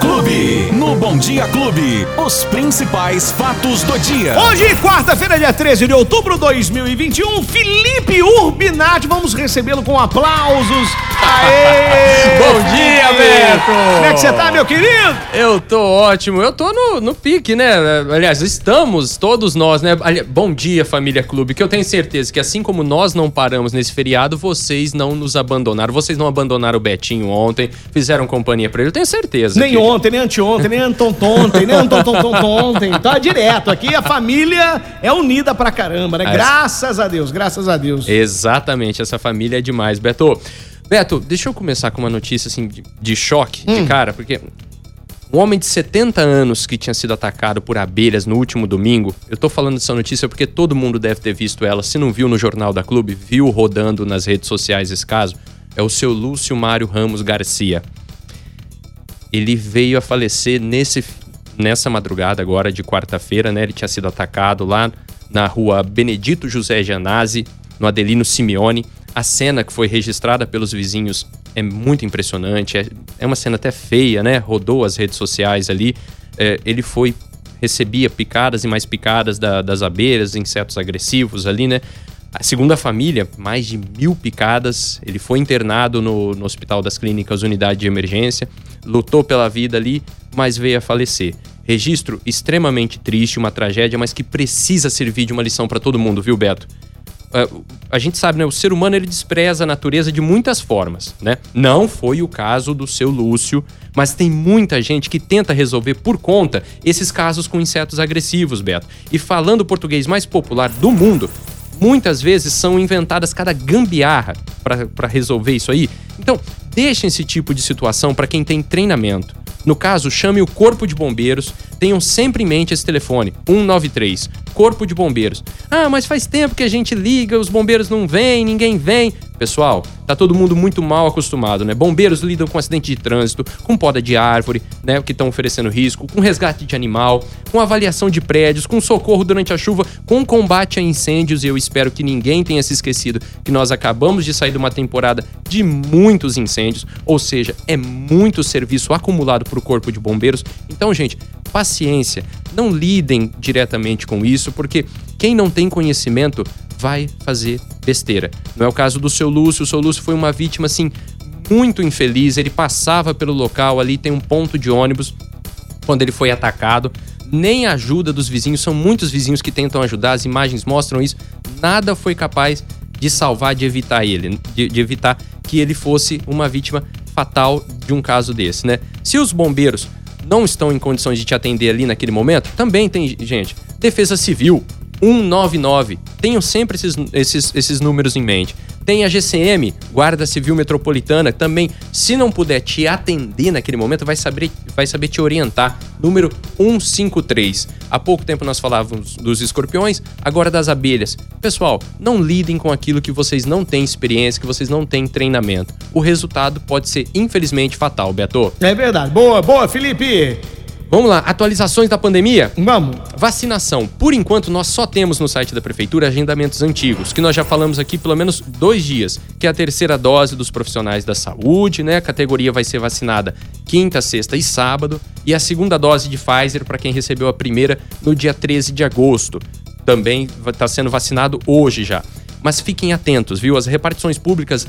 Clube. No Bom Dia Clube, os principais fatos do dia. Hoje, quarta-feira, dia 13 de outubro de 2021, Felipe Urbinati, vamos recebê-lo com aplausos. Aê! Bom dia, Beto! Como é que você tá, meu querido? Eu tô ótimo, eu tô no, no pique, né? Aliás, estamos, todos nós, né? Bom dia, família Clube, que eu tenho certeza que assim como nós não paramos nesse feriado, vocês não nos abandonaram. Vocês não abandonaram o Betinho ontem, fizeram companhia pra ele, eu tenho certeza. Nem que- ontem, nem anteontem, nem antontontem, nem antontontontem. Tá direto aqui, a família é unida pra caramba, né? É. Graças a Deus, graças a Deus. Exatamente, essa família é demais, Beto. Beto, deixa eu começar com uma notícia assim de, de choque Hum. de cara, porque um homem de 70 anos que tinha sido atacado por abelhas no último domingo, eu tô falando dessa notícia porque todo mundo deve ter visto ela. Se não viu no Jornal da Clube, viu rodando nas redes sociais esse caso, é o seu Lúcio Mário Ramos Garcia. Ele veio a falecer nesse, nessa madrugada agora de quarta-feira, né? Ele tinha sido atacado lá na rua Benedito José Gianazzi, no Adelino Simeone. A cena que foi registrada pelos vizinhos é muito impressionante. É, é uma cena até feia, né? Rodou as redes sociais ali. É, ele foi recebia picadas e mais picadas da- das abelhas, insetos agressivos ali, né? A segunda família, mais de mil picadas. Ele foi internado no, no Hospital das Clínicas Unidade de Emergência, lutou pela vida ali, mas veio a falecer. Registro extremamente triste, uma tragédia, mas que precisa servir de uma lição para todo mundo, viu, Beto? Ah, a gente sabe, né? O ser humano ele despreza a natureza de muitas formas, né? Não foi o caso do seu Lúcio, mas tem muita gente que tenta resolver por conta esses casos com insetos agressivos, Beto. E falando o português mais popular do mundo, muitas vezes são inventadas cada gambiarra para resolver isso aí. Então, deixem esse tipo de situação para quem tem treinamento. No caso, chame o Corpo de Bombeiros. Tenham sempre em mente esse telefone, 193, Corpo de Bombeiros. Ah, mas faz tempo que a gente liga, os bombeiros não vêm, ninguém vem. Pessoal, tá todo mundo muito mal acostumado, né? Bombeiros lidam com acidente de trânsito, com poda de árvore, né? Que estão oferecendo risco, com resgate de animal, com avaliação de prédios, com socorro durante a chuva, com combate a incêndios. E eu espero que ninguém tenha se esquecido que nós acabamos de sair de uma temporada de muitos incêndios, ou seja, é muito serviço acumulado para o Corpo de Bombeiros. Então, gente, paciência, não lidem diretamente com isso, porque quem não tem conhecimento vai fazer besteira. Não é o caso do seu Lúcio, o seu Lúcio foi uma vítima assim muito infeliz, ele passava pelo local ali, tem um ponto de ônibus quando ele foi atacado. Nem a ajuda dos vizinhos, são muitos vizinhos que tentam ajudar, as imagens mostram isso. Nada foi capaz de salvar, de evitar ele, de, de evitar que ele fosse uma vítima fatal de um caso desse, né? Se os bombeiros não estão em condições de te atender ali naquele momento, também tem gente. Defesa Civil, 199. Tenham sempre esses, esses, esses números em mente. Tem a GCM, Guarda Civil Metropolitana, também, se não puder te atender naquele momento, vai saber, vai saber te orientar. Número 153. Há pouco tempo nós falávamos dos escorpiões, agora das abelhas. Pessoal, não lidem com aquilo que vocês não têm experiência, que vocês não têm treinamento. O resultado pode ser, infelizmente, fatal, Beto. É verdade. Boa, boa, Felipe. Vamos lá, atualizações da pandemia? Vamos. Vacinação. Por enquanto, nós só temos no site da Prefeitura agendamentos antigos, que nós já falamos aqui pelo menos dois dias, que é a terceira dose dos profissionais da saúde, né? A categoria vai ser vacinada quinta, sexta e sábado, e a segunda dose de Pfizer para quem recebeu a primeira no dia 13 de agosto. Também está sendo vacinado hoje já. Mas fiquem atentos, viu? As repartições públicas,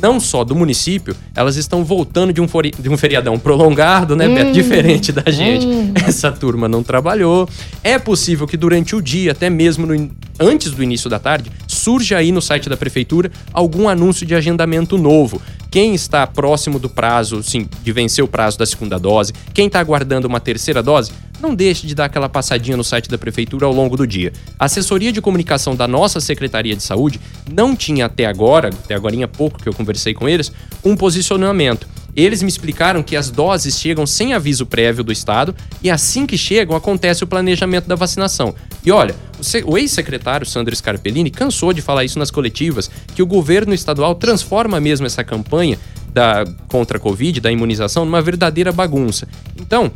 não só do município, elas estão voltando de um, de um feriadão prolongado, né, Beto? Diferente da gente. Essa turma não trabalhou. É possível que durante o dia, até mesmo no antes do início da tarde, surja aí no site da prefeitura algum anúncio de agendamento novo. Quem está próximo do prazo, sim, de vencer o prazo da segunda dose, quem está aguardando uma terceira dose, não deixe de dar aquela passadinha no site da prefeitura ao longo do dia. A assessoria de comunicação da nossa Secretaria de Saúde não tinha até agora, até agora há pouco que eu conversei com eles, um posicionamento. Eles me explicaram que as doses chegam sem aviso prévio do Estado e assim que chegam acontece o planejamento da vacinação. E olha, o se- o ex-secretário Sandro Scarpellini cansou de falar isso nas coletivas, que o governo estadual transforma mesmo essa campanha da, contra a Covid, da imunização, numa verdadeira bagunça. Então,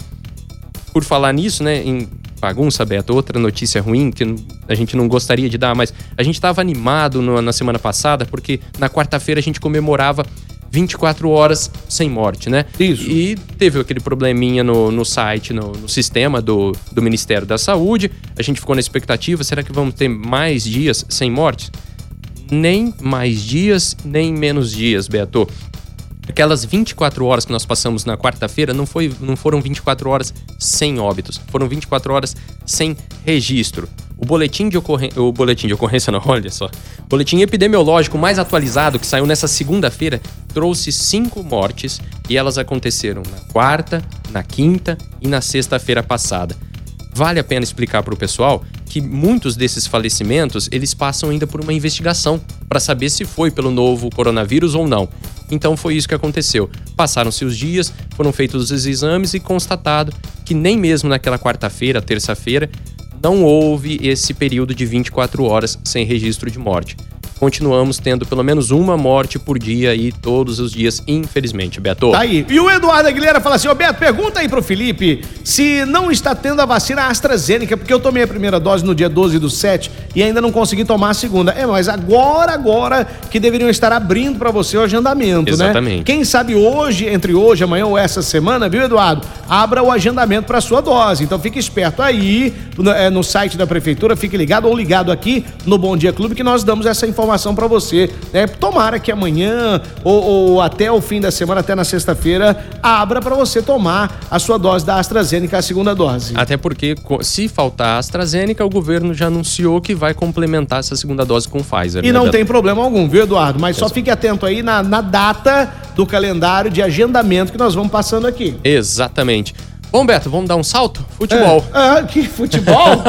por falar nisso, né, em bagunça, Beto, outra notícia ruim que a gente não gostaria de dar, mas a gente estava animado no- na semana passada porque na quarta-feira a gente comemorava 24 horas sem morte, né? Isso. E teve aquele probleminha no, no site, no, no sistema do, do Ministério da Saúde. A gente ficou na expectativa: será que vamos ter mais dias sem morte? Nem mais dias, nem menos dias, Beto. Aquelas 24 horas que nós passamos na quarta-feira não, foi, não foram 24 horas sem óbitos, foram 24 horas sem registro. O boletim de ocorrência. O boletim de ocorrência, não, olha só. O boletim epidemiológico mais atualizado, que saiu nessa segunda-feira, trouxe cinco mortes e elas aconteceram na quarta, na quinta e na sexta-feira passada. Vale a pena explicar para o pessoal que muitos desses falecimentos eles passam ainda por uma investigação para saber se foi pelo novo coronavírus ou não. Então foi isso que aconteceu. Passaram-se os dias, foram feitos os exames e constatado que nem mesmo naquela quarta-feira, terça-feira, não houve esse período de 24 horas sem registro de morte continuamos tendo pelo menos uma morte por dia aí todos os dias, infelizmente, Beto. Tá aí. E o Eduardo Aguilera fala assim: Ô Beto, pergunta aí pro Felipe se não está tendo a vacina AstraZeneca, porque eu tomei a primeira dose no dia 12 do 7 e ainda não consegui tomar a segunda. É, mas agora, agora que deveriam estar abrindo para você o agendamento, Exatamente. né? Quem sabe hoje, entre hoje, amanhã ou essa semana, viu, Eduardo? Abra o agendamento para sua dose. Então fique esperto aí no, é, no site da prefeitura, fique ligado ou ligado aqui no Bom Dia Clube que nós damos essa informação informação para você. Né? Tomara que amanhã ou, ou, até o fim da semana, até na sexta-feira, abra para você tomar a sua dose da AstraZeneca, a segunda dose. Até porque, se faltar a AstraZeneca, o governo já anunciou que vai complementar essa segunda dose com Pfizer. E né? não tem problema algum, viu, Eduardo? Mas só fique atento aí na, na data do calendário de agendamento que nós vamos passando aqui. Exatamente. Bom, Beto, vamos dar um salto? Futebol. É, é que futebol?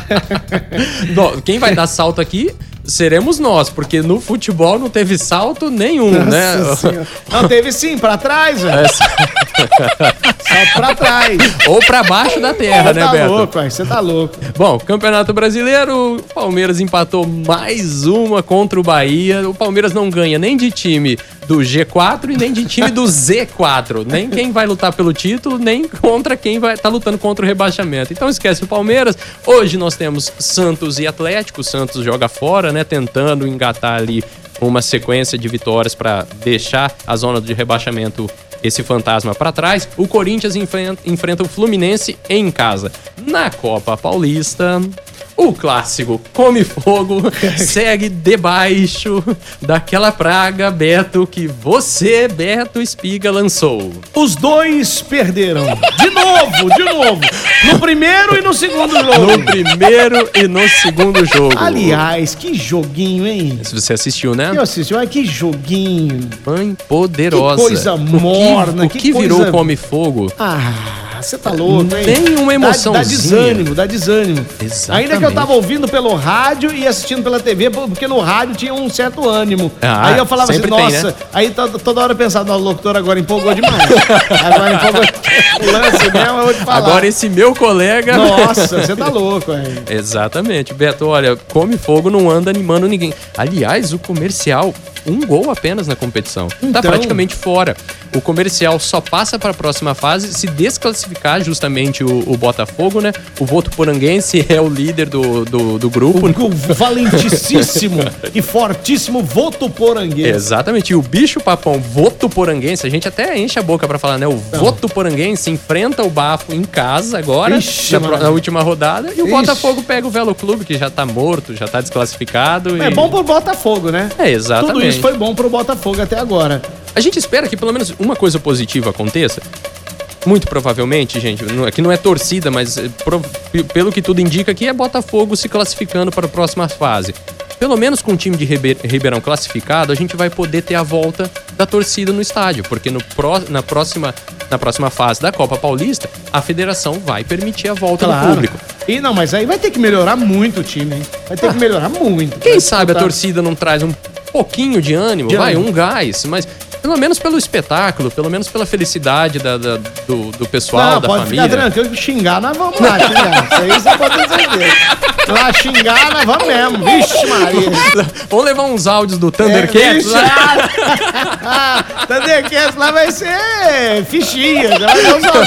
Quem vai dar salto aqui seremos nós, porque no futebol não teve salto nenhum, Nossa né? Senhora. Não, teve sim, pra trás, velho. É, salto pra trás. Ou pra baixo da terra, né, tá Beto? louco, você tá louco. Bom, Campeonato Brasileiro, o Palmeiras empatou mais uma contra o Bahia. O Palmeiras não ganha nem de time do G4 e nem de time do Z4. Nem quem vai lutar pelo título, nem contra quem vai estar tá lutando contra o rebaixamento. Então esquece o Palmeiras. Hoje nós temos Santos e Atlético. O Santos joga fora, né? Tentando engatar ali uma sequência de vitórias para deixar a zona de rebaixamento esse fantasma para trás. O Corinthians enfrenta, enfrenta o Fluminense em casa. Na Copa Paulista, o clássico Come Fogo segue debaixo daquela praga, Beto, que você, Beto Espiga, lançou. Os dois perderam. De novo, de novo. No primeiro e no segundo jogo. No primeiro e no segundo jogo. Aliás, que joguinho, hein? Se você assistiu, né? Eu assisti, olha que joguinho. Mãe poderosa. Que coisa morna. O que, o que, que virou coisa... Come Fogo? Ah você tá louco, hein? Tem uma emoção. Dá, dá, desânimo, dá desânimo. Exatamente. Ainda que eu tava ouvindo pelo rádio e assistindo pela TV, porque no rádio tinha um certo ânimo. Ah, aí eu falava assim, nossa, né? aí toda hora eu pensava, o locutor agora empolgou demais. agora empolgou. O lance mesmo, eu vou te falar. Agora esse meu colega. Nossa, você tá louco, hein? Exatamente. Beto, olha, come fogo não anda animando ninguém. Aliás, o comercial um gol apenas na competição. Tá então... Tá praticamente fora. O comercial só passa para a próxima fase se desclassificar justamente o, o, Botafogo, né? O Voto Poranguense é o líder do, do, do grupo. O, o valentíssimo e fortíssimo Voto Poranguense. Exatamente. E o bicho papão Voto Poranguense, a gente até enche a boca para falar, né? O Não. Voto Poranguense enfrenta o Bafo em casa agora, Ixi, na, na, última rodada, e o Ixi. Botafogo pega o Velo Clube, que já tá morto, já tá desclassificado. É e... bom pro Botafogo, né? É, exatamente. Tudo isso foi bom pro Botafogo até agora. A gente espera que pelo menos uma coisa positiva aconteça. Muito provavelmente, gente, aqui não é torcida, mas eh, pelo que tudo indica aqui é Botafogo se classificando para a próxima fase. Pelo menos com o time de Ribeirão classificado, a gente vai poder ter a volta da torcida no estádio, porque no pró na, próxima, na próxima fase da Copa Paulista, a federação vai permitir a volta claro. do público. E não, mas aí vai ter que melhorar muito o time, hein? Vai ter ah, que melhorar muito. Quem sabe a torcida não traz um pouquinho de ânimo, de vai, ânimo. um gás, mas pelo menos pelo espetáculo, pelo menos pela felicidade da, da do, do, pessoal, não, da pode família. Ficar tranquilo que xingar, nós vamos lá xingar. Isso aí você pode entender. Lá xingar, nós vamos mesmo. Vixe, Maria. Vamos levar uns áudios do Thundercats é, lá. Thundercats lá vai ser fichinha.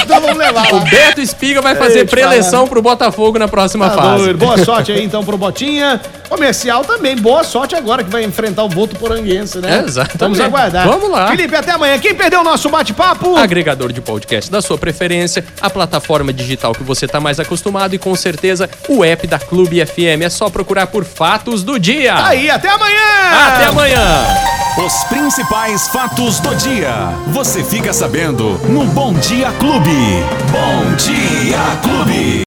Então vamos levar lá. O Beto Espiga vai fazer preleção pro Botafogo na próxima tá fase. Boa sorte aí então pro Botinha. Comercial também. Boa sorte agora que vai enfrentar o Voto Poranguense, né? É, exatamente. Vamos aguardar. Vamos lá. Felipe, até amanhã. Quem perdeu o nosso bate-papo? Agregador de podcast da sua preferência, a plataforma digital que você está mais acostumado e com certeza o app da Clube FM. É só procurar por Fatos do Dia. Tá aí, até amanhã! Até amanhã! Os principais fatos do dia. Você fica sabendo no Bom Dia Clube. Bom Dia Clube.